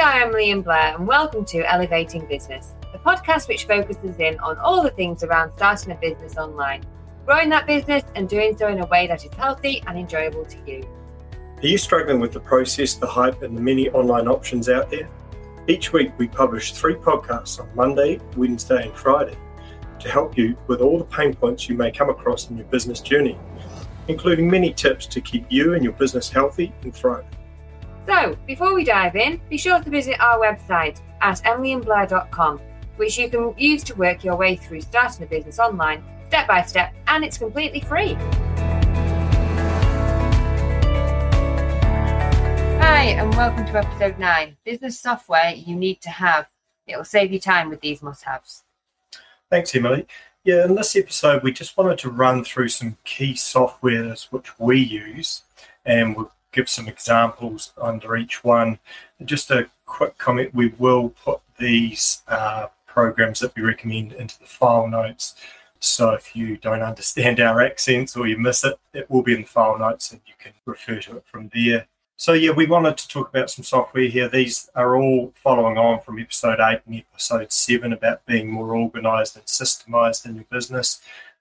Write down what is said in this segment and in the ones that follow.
are Emily and Blair, and welcome to Elevating Business, the podcast which focuses in on all the things around starting a business online, growing that business, and doing so in a way that is healthy and enjoyable to you. Are you struggling with the process, the hype, and the many online options out there? Each week, we publish three podcasts on Monday, Wednesday, and Friday to help you with all the pain points you may come across in your business journey, including many tips to keep you and your business healthy and thriving. So, before we dive in, be sure to visit our website at emilyandblair.com, which you can use to work your way through starting a business online step by step, and it's completely free. Hi, and welcome to episode 9 Business Software You Need to Have. It'll save you time with these must haves. Thanks, Emily. Yeah, in this episode, we just wanted to run through some key softwares which we use, and we'll give some examples under each one. Just a quick comment we will put these uh, programs that we recommend into the file notes. So if you don't understand our accents or you miss it, it will be in the file notes and you can refer to it from there. So yeah, we wanted to talk about some software here. These are all following on from episode eight and episode seven about being more organized and systemized in your business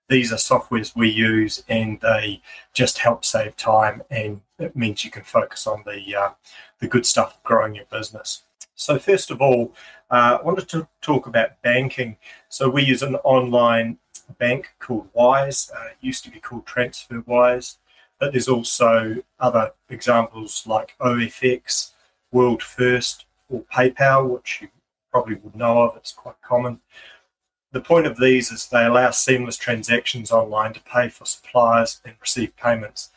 these are softwares we use and they just help save time and it means you can focus on the uh, the good stuff of growing your business. So first of all, uh, I wanted to talk about banking. So we use an online bank called Wise. Uh, used to be called TransferWise, but there's also other examples like OFX, World First, or PayPal, which you probably would know of. It's quite common the point of these is they allow seamless transactions online to pay for suppliers and receive payments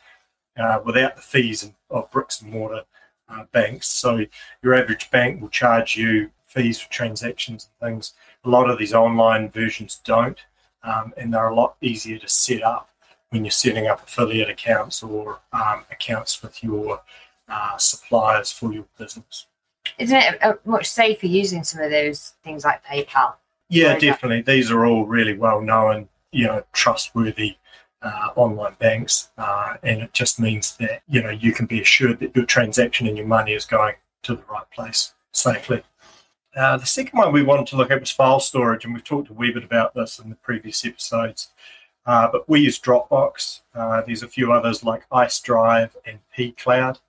uh, without the fees of bricks and mortar uh, banks. So your average bank will charge you fees for transactions and things. A lot of these online versions don't, um, and they're a lot easier to set up when you're setting up affiliate accounts or um, accounts with your uh, suppliers for your business. Isn't it much safer using some of those things like PayPal? Yeah, definitely. These are all really well known, you know, trustworthy uh, online banks, uh, and it just means that you know you can be assured that your transaction and your money is going to the right place safely. Uh, the second one we wanted to look at was file storage, and we've talked a wee bit about this in the previous episodes. Uh, but we use Dropbox. Uh, there's a few others like Icedrive and pCloud.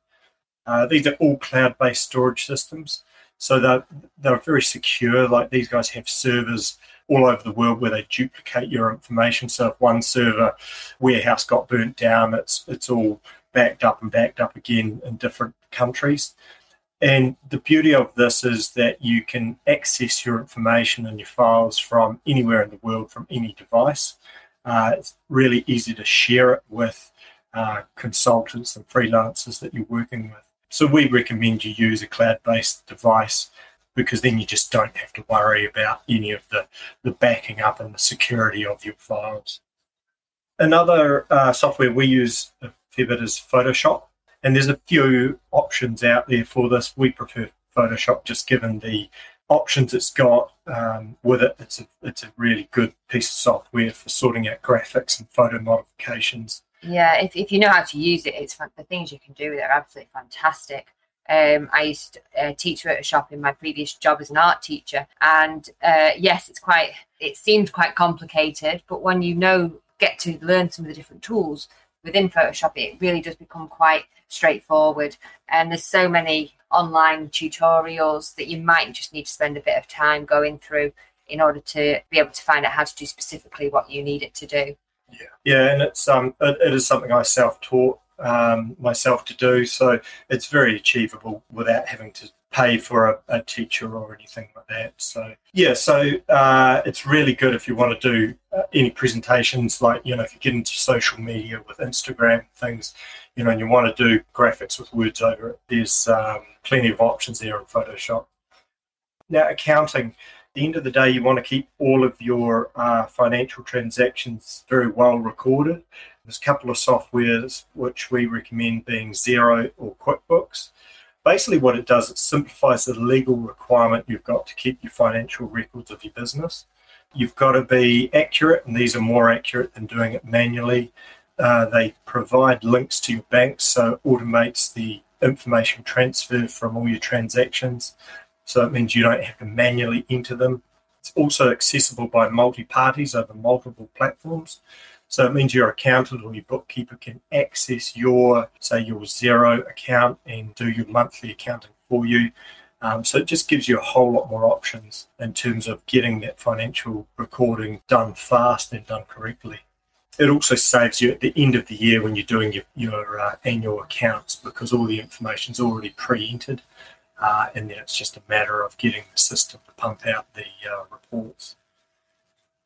Uh, these are all cloud-based storage systems. So they're, they're very secure. Like these guys have servers all over the world where they duplicate your information. So if one server warehouse got burnt down, it's it's all backed up and backed up again in different countries. And the beauty of this is that you can access your information and your files from anywhere in the world, from any device. Uh, it's really easy to share it with uh, consultants and freelancers that you're working with. So we recommend you use a cloud-based device because then you just don't have to worry about any of the, the backing up and the security of your files. Another uh, software we use a fair bit is Photoshop, and there's a few options out there for this. We prefer Photoshop just given the options it's got um, with it. It's a, it's a really good piece of software for sorting out graphics and photo modifications yeah, if, if you know how to use it, it's fun. the things you can do with it are absolutely fantastic. Um, I used to uh, teach Photoshop in my previous job as an art teacher, and uh, yes, it's quite. It seemed quite complicated, but when you know, get to learn some of the different tools within Photoshop, it really does become quite straightforward. And there's so many online tutorials that you might just need to spend a bit of time going through in order to be able to find out how to do specifically what you need it to do. Yeah, yeah, and it's um, it, it is something I self-taught um, myself to do, so it's very achievable without having to pay for a, a teacher or anything like that. So yeah, so uh, it's really good if you want to do uh, any presentations, like you know, if you get into social media with Instagram things, you know, and you want to do graphics with words over it. There's um, plenty of options there in Photoshop. Now, accounting the end of the day, you want to keep all of your uh, financial transactions very well recorded. There's a couple of softwares which we recommend being Xero or QuickBooks. Basically, what it does, it simplifies the legal requirement you've got to keep your financial records of your business. You've got to be accurate, and these are more accurate than doing it manually. Uh, they provide links to your banks, so it automates the information transfer from all your transactions. So it means you don't have to manually enter them. It's also accessible by multi parties over multiple platforms. So it means your accountant or your bookkeeper can access your, say, your Xero account and do your monthly accounting for you. Um, so it just gives you a whole lot more options in terms of getting that financial recording done fast and done correctly. It also saves you at the end of the year when you're doing your, your uh, annual accounts because all the information is already pre entered uh, and then it's just a matter of getting the system to pump out the uh, reports.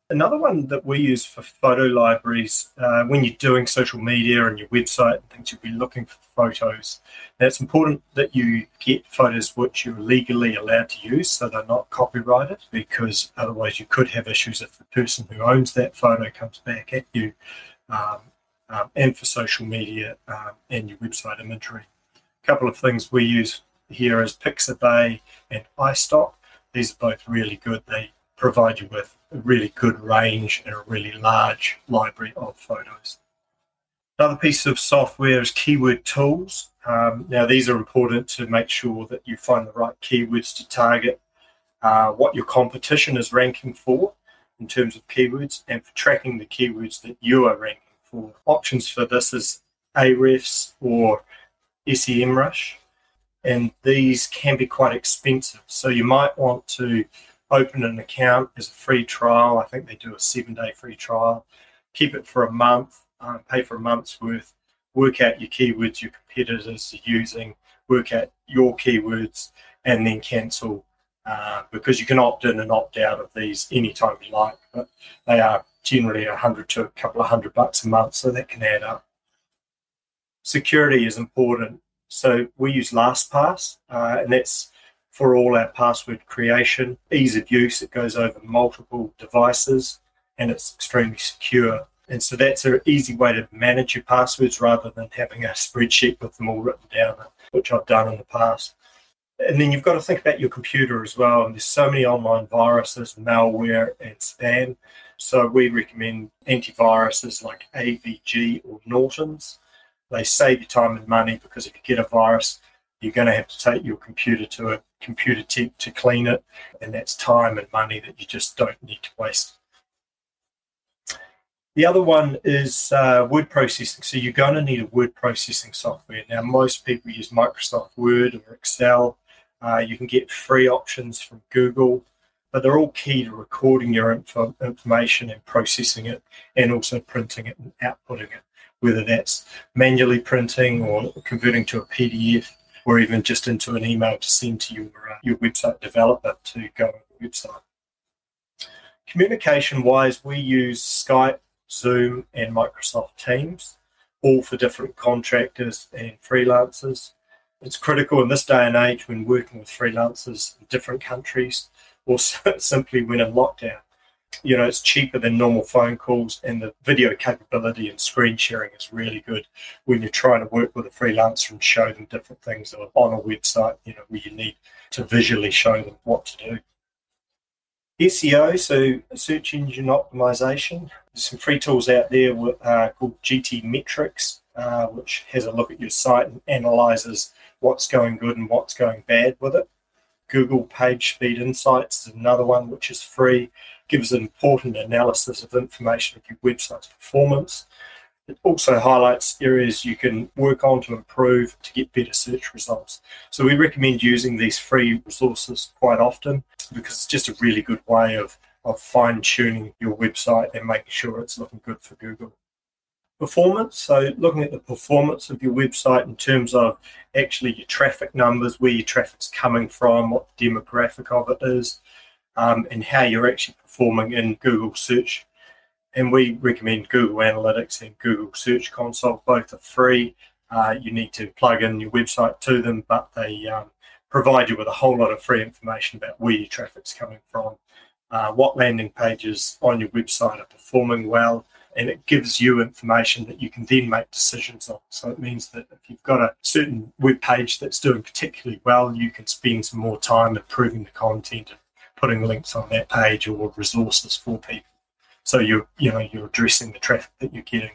Another one that we use for photo libraries, uh, when you're doing social media and your website and things, you'll be looking for photos. Now, it's important that you get photos which you're legally allowed to use so they're not copyrighted, because otherwise you could have issues if the person who owns that photo comes back at you. Um, um, and for social media um, and your website imagery. A couple of things we use here is Pixabay and iStock. These are both really good. They provide you with a really good range and a really large library of photos. Another piece of software is keyword tools. Um, now, these are important to make sure that you find the right keywords to target uh, what your competition is ranking for in terms of keywords and for tracking the keywords that you are ranking for. Options for this is Ahrefs or SEMrush and these can be quite expensive. So you might want to open an account as a free trial. I think they do a seven day free trial. Keep it for a month, um, pay for a month's worth, work out your keywords your competitors are using, work out your keywords, and then cancel uh, because you can opt in and opt out of these anytime you like. But they are generally a hundred to a couple of hundred bucks a month, so that can add up. Security is important so we use LastPass, uh, and that's for all our password creation. Ease of use, it goes over multiple devices and it's extremely secure. And so that's an easy way to manage your passwords rather than having a spreadsheet with them all written down, which I've done in the past. And then you've got to think about your computer as well. And there's so many online viruses, malware, and spam. So we recommend antiviruses like AVG or Norton's. They save you time and money because if you get a virus, you're going to have to take your computer to a computer tech to clean it, and that's time and money that you just don't need to waste. The other one is uh, word processing. So you're going to need a word processing software. Now, most people use Microsoft Word or Excel. Uh, you can get free options from Google, but they're all key to recording your info- information and processing it, and also printing it and outputting it whether that's manually printing or converting to a PDF or even just into an email to send to your, uh, your website developer to go on the website. Communication wise, we use Skype, Zoom, and Microsoft Teams, all for different contractors and freelancers. It's critical in this day and age when working with freelancers in different countries or simply when in lockdown you know, it's cheaper than normal phone calls, and the video capability and screen sharing is really good when you're trying to work with a freelancer and show them different things on a website, you know, where you need to visually show them what to do. SEO, so search engine optimization. There's some free tools out there uh, called GTmetrix, uh, which has a look at your site and analyzes what's going good and what's going bad with it. Google Page Speed Insights is another one which is free gives an important analysis of information of your website's performance. It also highlights areas you can work on to improve to get better search results. So we recommend using these free resources quite often because it's just a really good way of, of fine tuning your website and making sure it's looking good for Google. Performance, so looking at the performance of your website in terms of actually your traffic numbers, where your traffic's coming from, what the demographic of it is, um, and how you're actually performing in Google search. And we recommend Google Analytics and Google Search Console. Both are free. Uh, you need to plug in your website to them, but they um, provide you with a whole lot of free information about where your traffic's coming from, uh, what landing pages on your website are performing well, and it gives you information that you can then make decisions on. So it means that if you've got a certain web page that's doing particularly well, you can spend some more time improving the content putting links on that page or resources for people. So you're you know you're addressing the traffic that you're getting.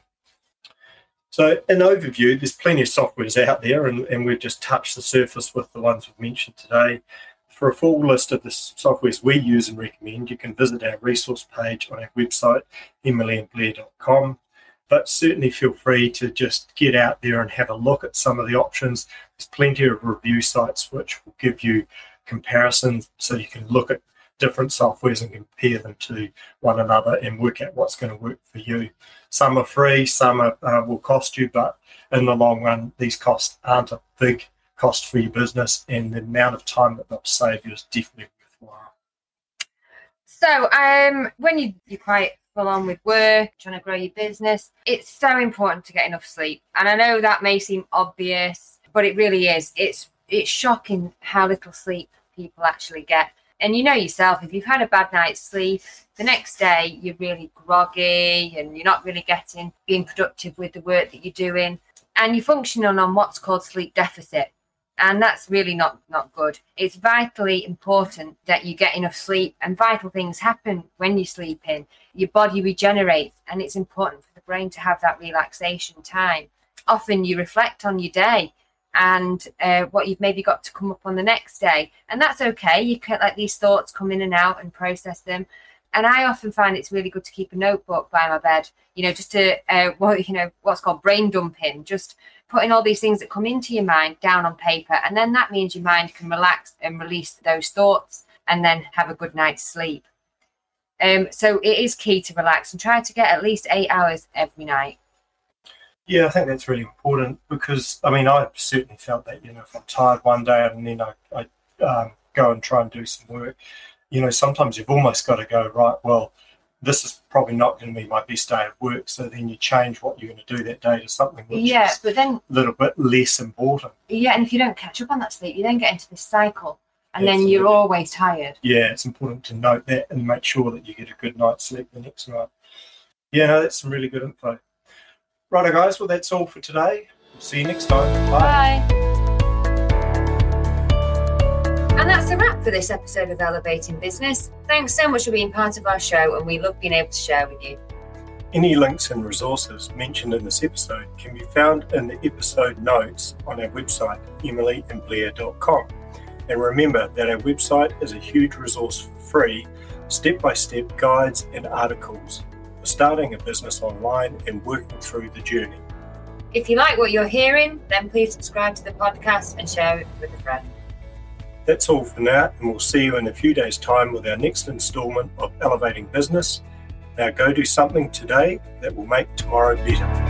So an overview, there's plenty of softwares out there, and, and we've just touched the surface with the ones we've mentioned today. For a full list of the softwares we use and recommend, you can visit our resource page on our website, emilyandblair.com. But certainly feel free to just get out there and have a look at some of the options. There's plenty of review sites which will give you comparisons so you can look at different softwares and compare them to one another and work out what's going to work for you. Some are free, some are, uh, will cost you, but in the long run, these costs aren't a big cost for your business, and the amount of time that they'll save you is definitely worthwhile. So, um, when you, you're quite full on with work, trying to grow your business, it's so important to get enough sleep. And I know that may seem obvious, but it really is. It's it's shocking how little sleep people actually get. And you know yourself, if you've had a bad night's sleep, the next day you're really groggy and you're not really getting being productive with the work that you're doing. And you're functioning on what's called sleep deficit. And that's really not, not good. It's vitally important that you get enough sleep, and vital things happen when you're sleeping. Your body regenerates, and it's important for the brain to have that relaxation time. Often you reflect on your day and uh, what you've maybe got to come up on the next day. And that's okay. You can let these thoughts come in and out and process them. And I often find it's really good to keep a notebook by my bed, you know, just to, uh, what, you know, what's called brain dumping, just putting all these things that come into your mind down on paper. And then that means your mind can relax and release those thoughts and then have a good night's sleep. Um, so it is key to relax and try to get at least eight hours every night. Yeah, I think that's really important because I mean, I certainly felt that you know, if I'm tired one day and then I, I um, go and try and do some work, you know, sometimes you've almost got to go right. Well, this is probably not going to be my best day of work, so then you change what you're going to do that day to something which yeah, is but then a little bit less important. yeah, and if you don't catch up on that sleep, you then get into this cycle, and then you're always tired. Yeah, it's important to note that and make sure that you get a good night's sleep the next night. Yeah, no, that's some really good info. Righto, guys. Well, that's all for today. See you next time. Bye. Bye. And that's a wrap for this episode of Elevating Business. Thanks so much for being part of our show, and we love being able to share with you. Any links and resources mentioned in this episode can be found in the episode notes on our website, emilyandblair.com. And remember that our website is a huge resource for free, step by step guides and articles starting a business online and working through the journey. If you like what you're hearing, then please subscribe to the podcast and share it with a friend. That's all for now, and we'll see you in a few days' time with our next installment of Elevating Business. Now go do something today that will make tomorrow better.